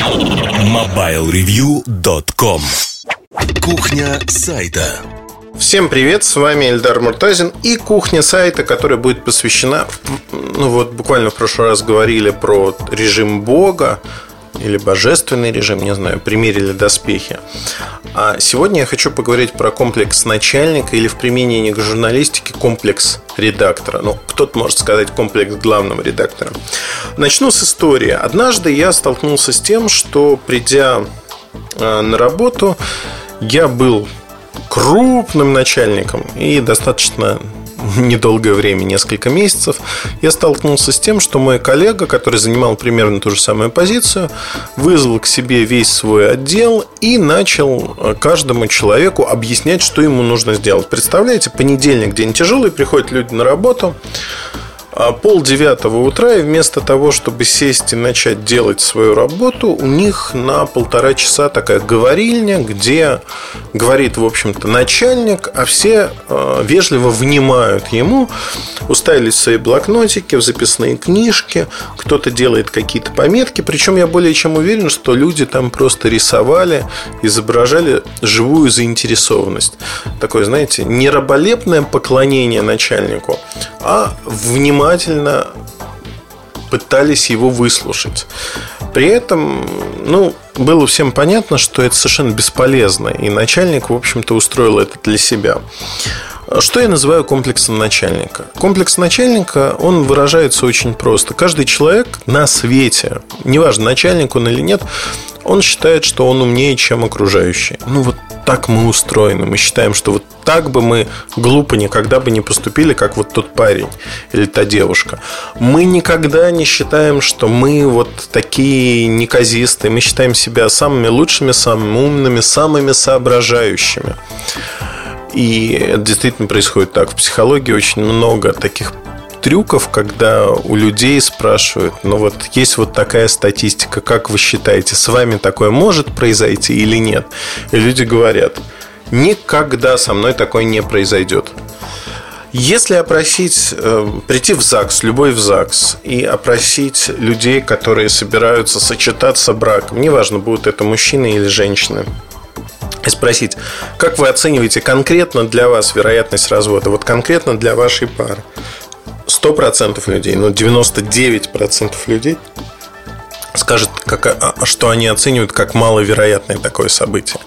MobileReview.com Кухня сайта. Всем привет, с вами Эльдар Муртазин и кухня сайта, которая будет посвящена, ну вот буквально в прошлый раз говорили про режим Бога, или божественный режим, не знаю, примерили доспехи. А сегодня я хочу поговорить про комплекс начальника или в применении к журналистике комплекс редактора. Ну, кто-то может сказать комплекс главного редактора. Начну с истории. Однажды я столкнулся с тем, что придя э, на работу, я был крупным начальником и достаточно недолгое время, несколько месяцев, я столкнулся с тем, что мой коллега, который занимал примерно ту же самую позицию, вызвал к себе весь свой отдел и начал э, каждому человеку объяснять, что ему нужно сделать. Представляете, понедельник день тяжелый, приходят люди на работу, пол девятого утра, и вместо того, чтобы сесть и начать делать свою работу, у них на полтора часа такая говорильня, где говорит, в общем-то, начальник, а все э, вежливо внимают ему, уставились свои блокнотики, в записные книжки, кто-то делает какие-то пометки, причем я более чем уверен, что люди там просто рисовали, изображали живую заинтересованность. Такое, знаете, не раболепное поклонение начальнику, а внимательно пытались его выслушать. При этом, ну, было всем понятно, что это совершенно бесполезно, и начальник, в общем-то, устроил это для себя. Что я называю комплексом начальника? Комплекс начальника, он выражается очень просто. Каждый человек на свете, неважно, начальник он или нет, он считает, что он умнее, чем окружающие. Ну, вот так мы устроены. Мы считаем, что вот так бы мы глупо никогда бы не поступили, как вот тот парень или та девушка. Мы никогда не считаем, что мы вот такие неказистые. Мы считаем себя самыми лучшими, самыми умными, самыми соображающими. И это действительно происходит так. В психологии очень много таких трюков, когда у людей спрашивают, ну вот есть вот такая статистика, как вы считаете, с вами такое может произойти или нет? И люди говорят, никогда со мной такое не произойдет. Если опросить, э, прийти в ЗАГС, любой в ЗАГС, и опросить людей, которые собираются сочетаться браком, неважно, будут это мужчины или женщины, и спросить, как вы оцениваете конкретно для вас вероятность развода, вот конкретно для вашей пары. 100% людей, но 99% людей скажет, как, а, а что они оценивают как маловероятное такое событие.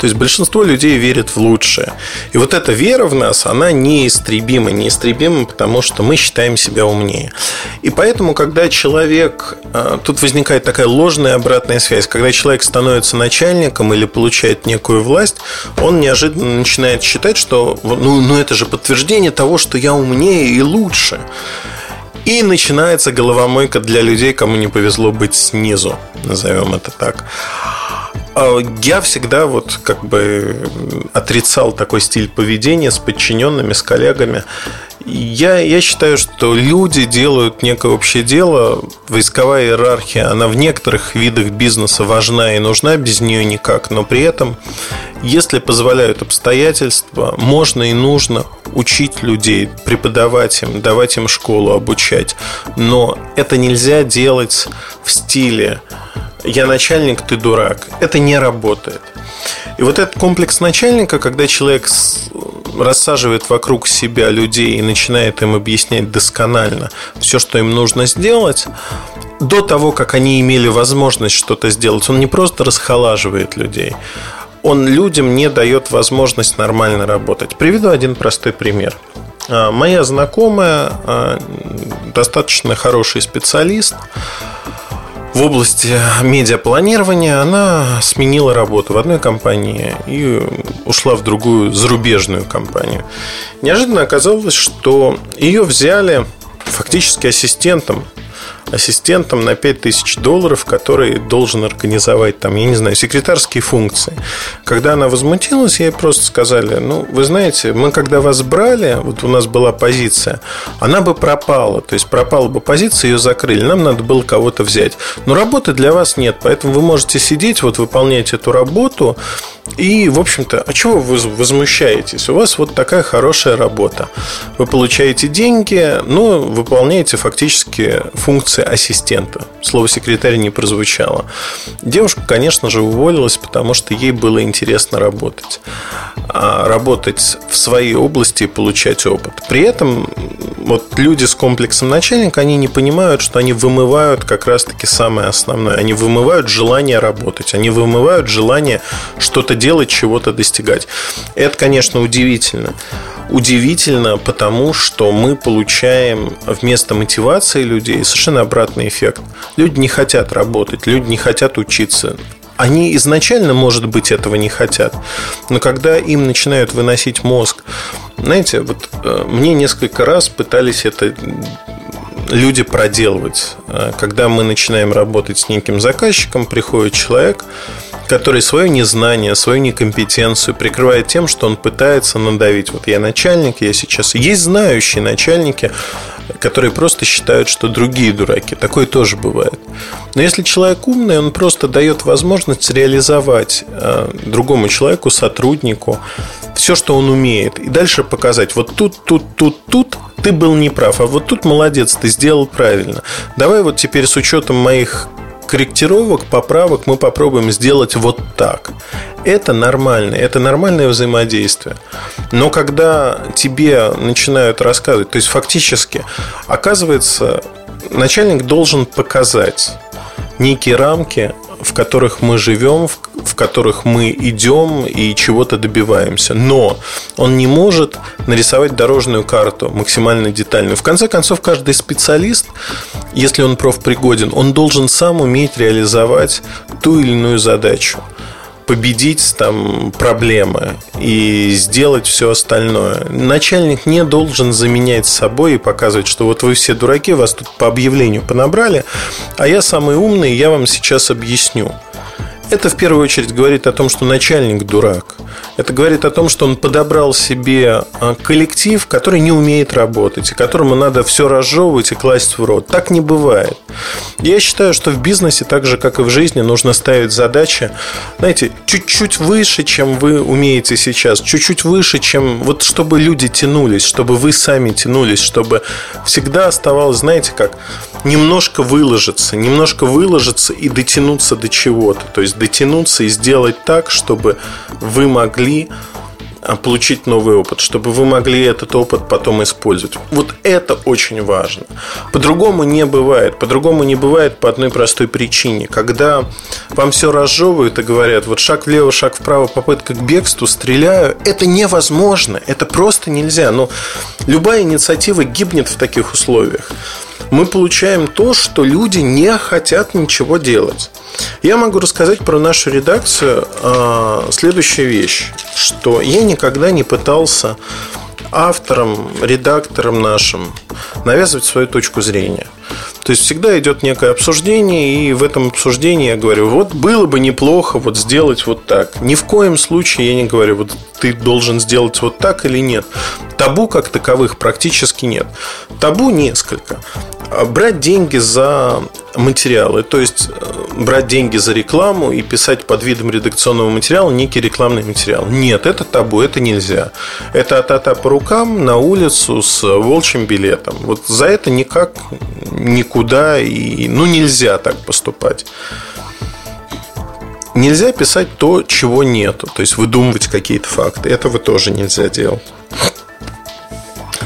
То есть большинство людей верит в лучшее. И вот эта вера в нас, она неистребима. Неистребима, потому что мы считаем себя умнее. И поэтому, когда человек... А, тут возникает такая ложная обратная связь. Когда человек становится начальником или получает некую власть, он неожиданно начинает считать, что ну, ну это же подтверждение того, что я умнее и лучше. И начинается головомойка для людей, кому не повезло быть снизу, назовем это так. А я всегда вот как бы отрицал такой стиль поведения с подчиненными, с коллегами. Я, я считаю, что люди делают некое общее дело. Войсковая иерархия, она в некоторых видах бизнеса важна и нужна, без нее никак. Но при этом, если позволяют обстоятельства, можно и нужно учить людей, преподавать им, давать им школу, обучать. Но это нельзя делать в стиле «я начальник, ты дурак». Это не работает. И вот этот комплекс начальника, когда человек рассаживает вокруг себя людей и начинает им объяснять досконально все, что им нужно сделать, до того, как они имели возможность что-то сделать, он не просто расхолаживает людей, он людям не дает возможность нормально работать. Приведу один простой пример. А, моя знакомая, а, достаточно хороший специалист, в области медиапланирования она сменила работу в одной компании и ушла в другую зарубежную компанию. Неожиданно оказалось, что ее взяли фактически ассистентом ассистентом на 5000 долларов, который должен организовать там, я не знаю, секретарские функции. Когда она возмутилась, ей просто сказали, ну, вы знаете, мы когда вас брали, вот у нас была позиция, она бы пропала, то есть пропала бы позиция, ее закрыли, нам надо было кого-то взять. Но работы для вас нет, поэтому вы можете сидеть, вот выполнять эту работу, и, в общем-то, а чего вы возмущаетесь? У вас вот такая хорошая работа. Вы получаете деньги, но выполняете фактически функции функции ассистента. Слово секретарь не прозвучало. Девушка, конечно же, уволилась, потому что ей было интересно работать. А работать в своей области и получать опыт. При этом вот люди с комплексом начальника, они не понимают, что они вымывают как раз-таки самое основное. Они вымывают желание работать, они вымывают желание что-то делать, чего-то достигать. Это, конечно, удивительно. Удивительно, потому что мы получаем вместо мотивации людей совершенно обратный эффект. Люди не хотят работать, люди не хотят учиться. Они изначально, может быть, этого не хотят. Но когда им начинают выносить мозг, знаете, вот э, мне несколько раз пытались это люди проделывать. Э, когда мы начинаем работать с неким заказчиком, приходит человек, который свое незнание, свою некомпетенцию прикрывает тем, что он пытается надавить. Вот я начальник, я сейчас... Есть знающие начальники, которые просто считают, что другие дураки. Такое тоже бывает. Но если человек умный, он просто дает возможность реализовать э, другому человеку, сотруднику, все, что он умеет. И дальше показать, вот тут, тут, тут, тут ты был неправ, а вот тут молодец, ты сделал правильно. Давай вот теперь с учетом моих корректировок, поправок мы попробуем сделать вот так. Это нормально, это нормальное взаимодействие. Но когда тебе начинают рассказывать, то есть фактически, оказывается, начальник должен показать некие рамки, в которых мы живем, в которых мы идем и чего-то добиваемся. Но он не может нарисовать дорожную карту максимально детальную. В конце концов, каждый специалист, если он профпригоден, он должен сам уметь реализовать ту или иную задачу победить там проблемы и сделать все остальное. Начальник не должен заменять собой и показывать, что вот вы все дураки, вас тут по объявлению понабрали, а я самый умный, я вам сейчас объясню. Это в первую очередь говорит о том, что начальник дурак. Это говорит о том, что он подобрал себе а, коллектив, который не умеет работать, и которому надо все разжевывать и класть в рот. Так не бывает. Я считаю, что в бизнесе, так же как и в жизни, нужно ставить задачи, знаете, чуть-чуть выше, чем вы умеете сейчас, чуть-чуть выше, чем вот чтобы люди тянулись, чтобы вы сами тянулись, чтобы всегда оставалось, знаете, как немножко выложиться, немножко выложиться и дотянуться до чего-то. То есть дотянуться и сделать так, чтобы вы могли а, получить новый опыт, чтобы вы могли этот опыт потом использовать. Вот это очень важно. По-другому не бывает. По-другому не бывает по одной простой причине. Когда вам все разжевывают и говорят, вот шаг влево, шаг вправо, попытка к бегству, стреляю, это невозможно. Это просто нельзя. Но любая инициатива гибнет в таких условиях мы получаем то, что люди не хотят ничего делать. Я могу рассказать про нашу редакцию э, следующую вещь, что я никогда не пытался авторам, редакторам нашим навязывать свою точку зрения. То есть всегда идет некое обсуждение, и в этом обсуждении я говорю, вот было бы неплохо вот сделать вот так. Ни в коем случае я не говорю, вот ты должен сделать вот так или нет. Табу как таковых практически нет. Табу несколько. А брать деньги за материалы, то есть э, брать деньги за рекламу и писать под видом редакционного материала некий рекламный материал. Нет, это табу, это нельзя. Это от-ата по рукам на улицу с волчьим билетом. Вот за это никак никуда и ну нельзя так поступать. Нельзя писать то, чего нету, то есть выдумывать какие-то факты. Этого тоже нельзя делать.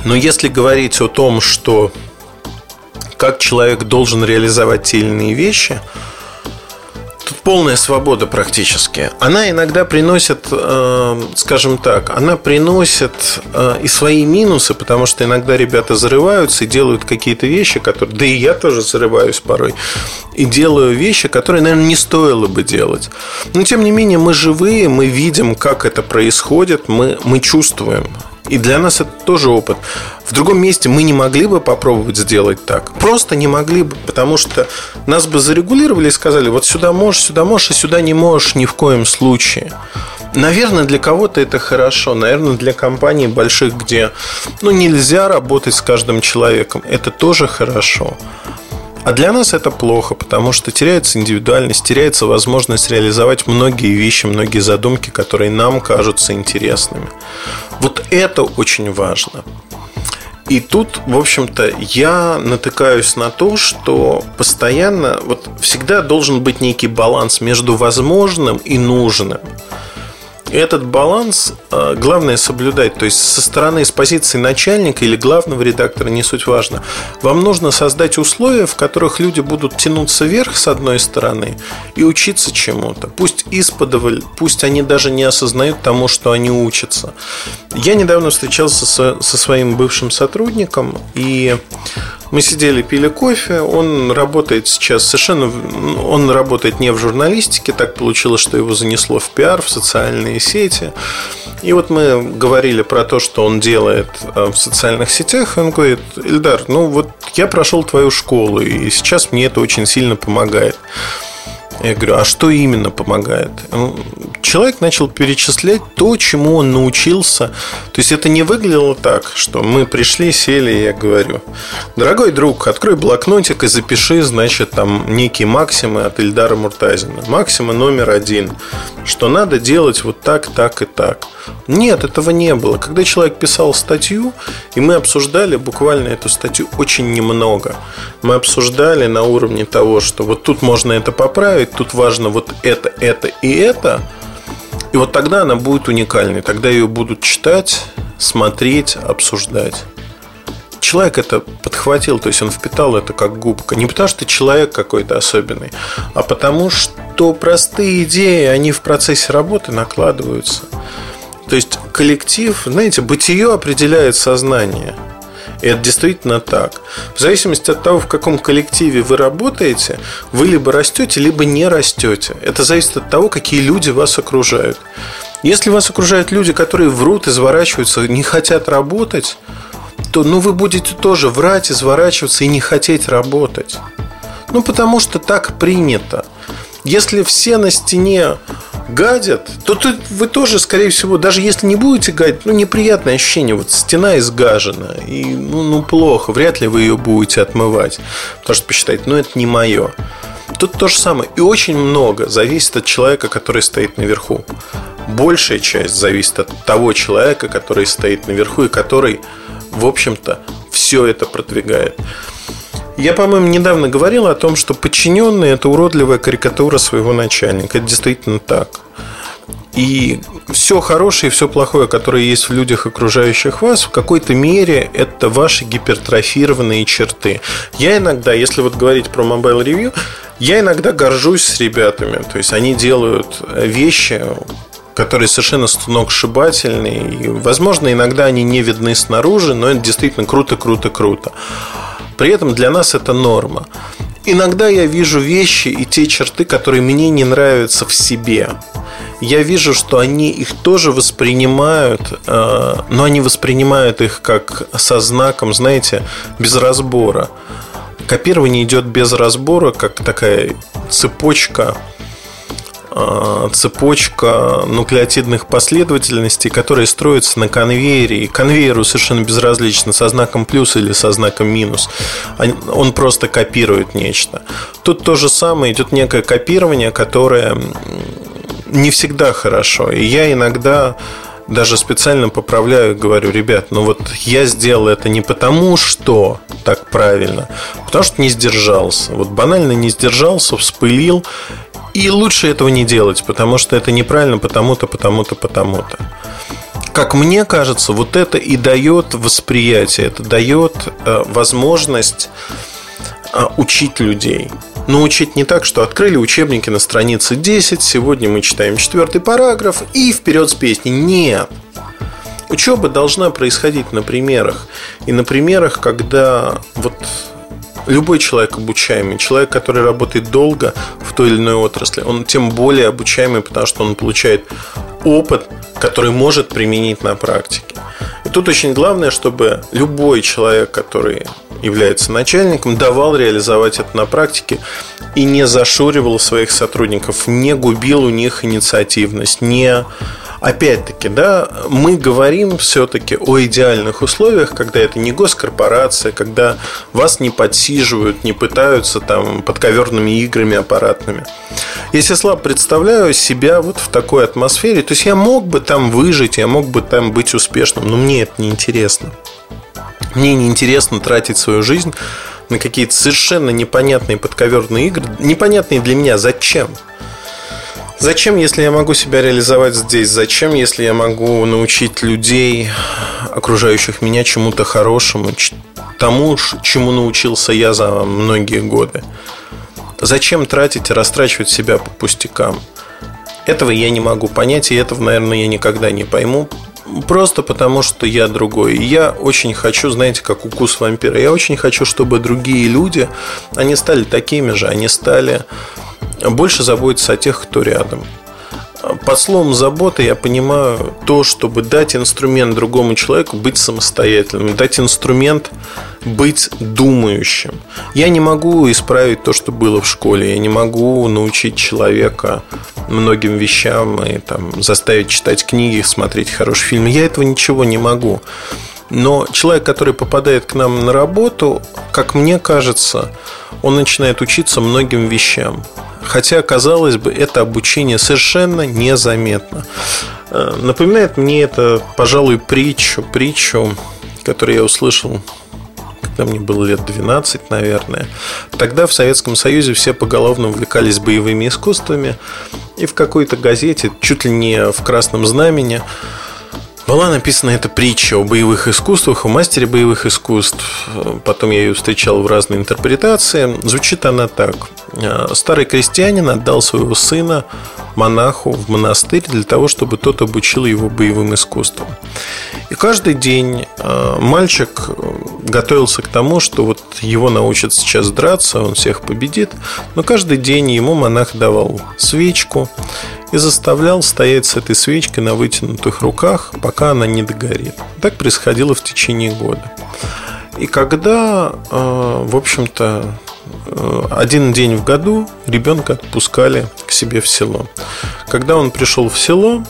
Но если говорить о том, что как человек должен реализовать те или иные вещи, тут полная свобода практически. Она иногда приносит, э, скажем так, она приносит э, и свои минусы, потому что иногда ребята зарываются и делают какие-то вещи, которые, да и я тоже зарываюсь порой, и делаю вещи, которые, наверное, не стоило бы делать. Но тем не менее мы живые, мы видим, как это происходит, мы, мы чувствуем. И для нас это тоже опыт. В другом месте мы не могли бы попробовать сделать так. Просто не могли бы, потому что нас бы зарегулировали и сказали, вот сюда можешь, сюда можешь, а сюда не можешь ни в коем случае. Наверное, для кого-то это хорошо. Наверное, для компаний больших, где ну, нельзя работать с каждым человеком, это тоже хорошо. А для нас это плохо, потому что теряется индивидуальность, теряется возможность реализовать многие вещи, многие задумки, которые нам кажутся интересными. Вот это очень важно. И тут, в общем-то, я натыкаюсь на то, что постоянно, вот всегда должен быть некий баланс между возможным и нужным этот баланс э, главное соблюдать. То есть со стороны, с позиции начальника или главного редактора, не суть важно. Вам нужно создать условия, в которых люди будут тянуться вверх с одной стороны и учиться чему-то. Пусть исподоволь, пусть они даже не осознают тому, что они учатся. Я недавно встречался со, со своим бывшим сотрудником, и мы сидели, пили кофе. Он работает сейчас совершенно... Он работает не в журналистике. Так получилось, что его занесло в пиар, в социальные сети. И вот мы говорили про то, что он делает э, в социальных сетях. Он говорит, Ильдар, ну вот я прошел твою школу, и сейчас мне это очень сильно помогает. Я говорю, а что именно помогает? Человек начал перечислять то, чему он научился. То есть это не выглядело так, что мы пришли, сели, и я говорю, дорогой друг, открой блокнотик и запиши, значит, там некие максимы от Ильдара Муртазина. Максима номер один, что надо делать вот так, так и так. Нет, этого не было. Когда человек писал статью, и мы обсуждали буквально эту статью очень немного. Мы обсуждали на уровне того, что вот тут можно это поправить, тут важно вот это, это и это. И вот тогда она будет уникальной. Тогда ее будут читать, смотреть, обсуждать. Человек это подхватил, то есть он впитал это как губка. Не потому что человек какой-то особенный, а потому что простые идеи, они в процессе работы накладываются. То есть коллектив, знаете, бытие определяет сознание – и это действительно так. В зависимости от того, в каком коллективе вы работаете, вы либо растете, либо не растете. Это зависит от того, какие люди вас окружают. Если вас окружают люди, которые врут, изворачиваются, не хотят работать, то ну, вы будете тоже врать, изворачиваться и не хотеть работать. Ну, потому что так принято. Если все на стене гадят, то тут вы тоже, скорее всего, даже если не будете гадить, ну, неприятное ощущение. Вот стена изгажена, и ну, ну плохо, вряд ли вы ее будете отмывать. Потому что посчитаете, ну, это не мое. Тут то же самое. И очень много зависит от человека, который стоит наверху. Большая часть зависит от того человека, который стоит наверху и который, в общем-то, все это продвигает. Я, по-моему, недавно говорил о том, что подчиненный – это уродливая карикатура своего начальника. Это действительно так. И все хорошее и все плохое, которое есть в людях, окружающих вас, в какой-то мере это ваши гипертрофированные черты. Я иногда, если вот говорить про Mobile Review, я иногда горжусь с ребятами. То есть они делают вещи, которые совершенно сногсшибательные. И, возможно, иногда они не видны снаружи, но это действительно круто, круто, круто. При этом для нас это норма. Иногда я вижу вещи и те черты, которые мне не нравятся в себе. Я вижу, что они их тоже воспринимают, э, но они воспринимают их как со знаком, знаете, без разбора. Копирование идет без разбора, как такая цепочка цепочка нуклеотидных последовательностей, которые строятся на конвейере. И конвейеру совершенно безразлично, со знаком плюс или со знаком минус. Он просто копирует нечто. Тут то же самое, идет некое копирование, которое не всегда хорошо. И я иногда даже специально поправляю, говорю, ребят, ну вот я сделал это не потому, что так правильно, а потому что не сдержался. Вот банально не сдержался, вспылил, и лучше этого не делать, потому что это неправильно, потому-то, потому-то, потому-то. Как мне кажется, вот это и дает восприятие, это дает э, возможность э, учить людей. Но учить не так, что открыли учебники на странице 10, сегодня мы читаем четвертый параграф и вперед с песней. Нет. Учеба должна происходить на примерах. И на примерах, когда вот любой человек обучаемый, человек, который работает долго в той или иной отрасли, он тем более обучаемый, потому что он получает опыт, который может применить на практике. И тут очень главное, чтобы любой человек, который является начальником, давал реализовать это на практике и не зашуривал своих сотрудников, не губил у них инициативность, не опять-таки, да, мы говорим все-таки о идеальных условиях, когда это не госкорпорация, когда вас не подсиживают, не пытаются там подковерными играми аппаратными. Если слабо представляю себя вот в такой атмосфере, то есть я мог бы там выжить, я мог бы там быть успешным, но мне это не интересно. Мне неинтересно тратить свою жизнь на какие-то совершенно непонятные подковерные игры. Непонятные для меня. Зачем? Зачем, если я могу себя реализовать здесь? Зачем, если я могу научить людей, окружающих меня, чему-то хорошему, тому, чему научился я за многие годы? Зачем тратить и растрачивать себя по пустякам? Этого я не могу понять, и этого, наверное, я никогда не пойму. Просто потому, что я другой. Я очень хочу, знаете, как укус вампира. Я очень хочу, чтобы другие люди, они стали такими же, они стали больше заботиться о тех, кто рядом. Под словом забота я понимаю то, чтобы дать инструмент другому человеку быть самостоятельным, дать инструмент быть думающим. Я не могу исправить то, что было в школе, я не могу научить человека многим вещам и там, заставить читать книги, смотреть хорошие фильмы. Я этого ничего не могу. Но человек, который попадает к нам на работу, как мне кажется, он начинает учиться многим вещам. Хотя, казалось бы, это обучение совершенно незаметно. Э, напоминает мне это, пожалуй, притчу, притчу, которую я услышал когда мне было лет 12, наверное. Тогда в Советском Союзе все поголовно увлекались боевыми искусствами. И в какой-то газете, чуть ли не в красном знамени, была написана эта притча о боевых искусствах, о мастере боевых искусств. Потом я ее встречал в разной интерпретации. Звучит она так. Старый крестьянин отдал своего сына монаху в монастырь для того, чтобы тот обучил его боевым искусствам. И каждый день э, мальчик готовился к тому, что вот его научат сейчас драться, он всех победит. Но каждый день ему монах давал свечку и заставлял стоять с этой свечкой на вытянутых руках, пока она не догорит. Так происходило в течение года. И когда, э, в общем-то, э, один день в году ребенка отпускали к себе в село. Когда он пришел в село,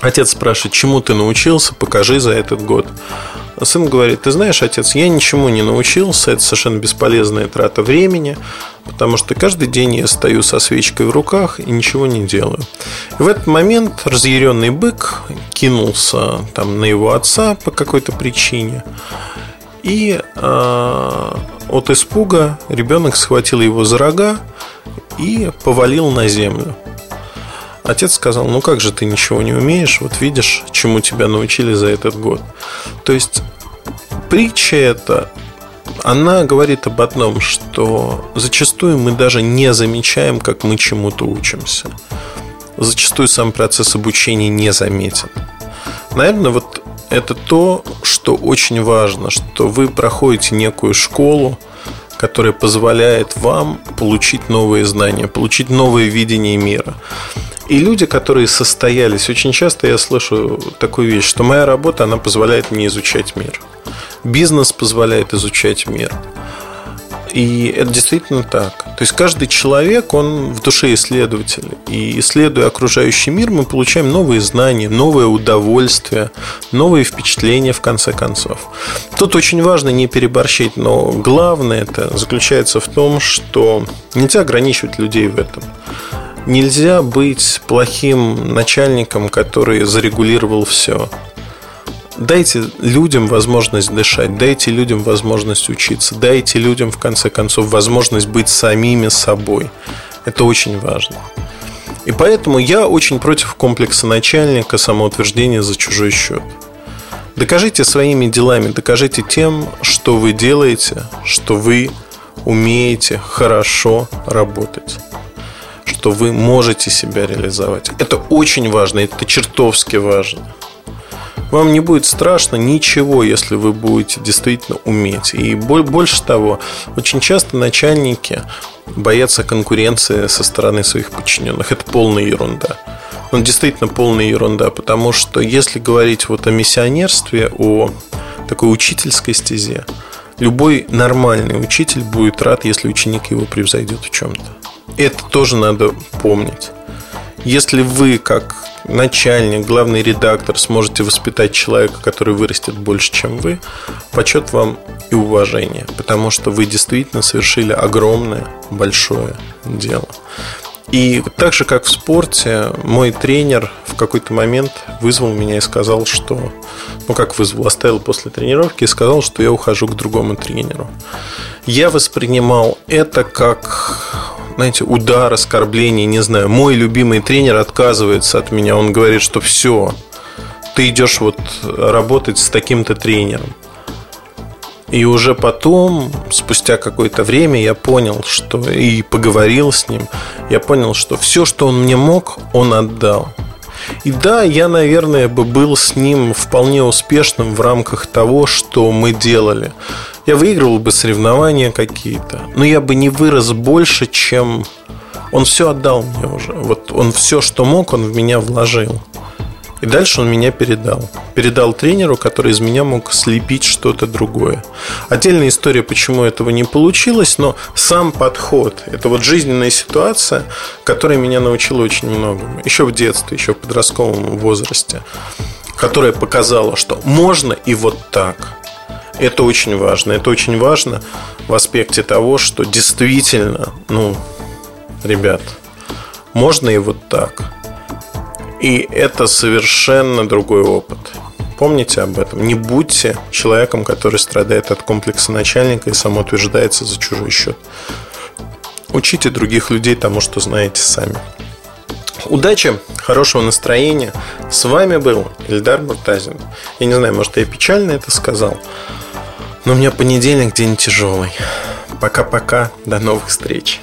отец спрашивает, чему ты научился, покажи за этот год. А сын говорит, ты знаешь, отец, я ничему не научился, это совершенно бесполезная трата времени, потому что каждый день я стою со свечкой в руках и ничего не делаю. И в этот момент разъяренный бык кинулся там, на его отца по какой-то причине, и э, от испуга ребенок схватил его за рога и повалил на землю. Отец сказал, ну как же ты ничего не умеешь, вот видишь, чему тебя научили за этот год. То есть притча эта, она говорит об одном, что зачастую мы даже не замечаем, как мы чему-то учимся. Зачастую сам процесс обучения не заметен. Наверное, вот это то, что очень важно, что вы проходите некую школу, которая позволяет вам получить новые знания, получить новое видение мира. И люди, которые состоялись, очень часто я слышу такую вещь, что моя работа, она позволяет мне изучать мир. Бизнес позволяет изучать мир. И это действительно так. То есть каждый человек, он в душе исследователь. И исследуя окружающий мир, мы получаем новые знания, новое удовольствие, новые впечатления в конце концов. Тут очень важно не переборщить, но главное это заключается в том, что нельзя ограничивать людей в этом. Нельзя быть плохим начальником, который зарегулировал все. Дайте людям возможность дышать, дайте людям возможность учиться, дайте людям, в конце концов, возможность быть самими собой. Это очень важно. И поэтому я очень против комплекса начальника, самоутверждения за чужой счет. Докажите своими делами, докажите тем, что вы делаете, что вы умеете хорошо работать что вы можете себя реализовать. Это очень важно, это чертовски важно. Вам не будет страшно ничего, если вы будете действительно уметь. И больше того, очень часто начальники боятся конкуренции со стороны своих подчиненных. Это полная ерунда. Он действительно полная ерунда, потому что если говорить вот о миссионерстве, о такой учительской стезе, любой нормальный учитель будет рад, если ученик его превзойдет в чем-то. Это тоже надо помнить. Если вы, как начальник, главный редактор, сможете воспитать человека, который вырастет больше, чем вы, почет вам и уважение, потому что вы действительно совершили огромное, большое дело. И так же, как в спорте, мой тренер в какой-то момент вызвал меня и сказал, что... Ну, как вызвал, оставил после тренировки и сказал, что я ухожу к другому тренеру. Я воспринимал это как знаете, удар, оскорбление, не знаю. Мой любимый тренер отказывается от меня. Он говорит, что все, ты идешь вот работать с таким-то тренером. И уже потом, спустя какое-то время, я понял, что и поговорил с ним, я понял, что все, что он мне мог, он отдал. И да, я, наверное, бы был с ним вполне успешным в рамках того, что мы делали. Я выигрывал бы соревнования какие-то, но я бы не вырос больше, чем он все отдал мне уже. Вот он все, что мог, он в меня вложил. И дальше он меня передал. Передал тренеру, который из меня мог слепить что-то другое. Отдельная история, почему этого не получилось, но сам подход, это вот жизненная ситуация, которая меня научила очень многому. Еще в детстве, еще в подростковом возрасте, которая показала, что можно и вот так. Это очень важно. Это очень важно в аспекте того, что действительно, ну, ребят, можно и вот так. И это совершенно другой опыт. Помните об этом. Не будьте человеком, который страдает от комплекса начальника и самоутверждается за чужой счет. Учите других людей тому, что знаете сами. Удачи, хорошего настроения. С вами был Ильдар Муртазин. Я не знаю, может, я печально это сказал, но у меня понедельник день тяжелый. Пока-пока, до новых встреч.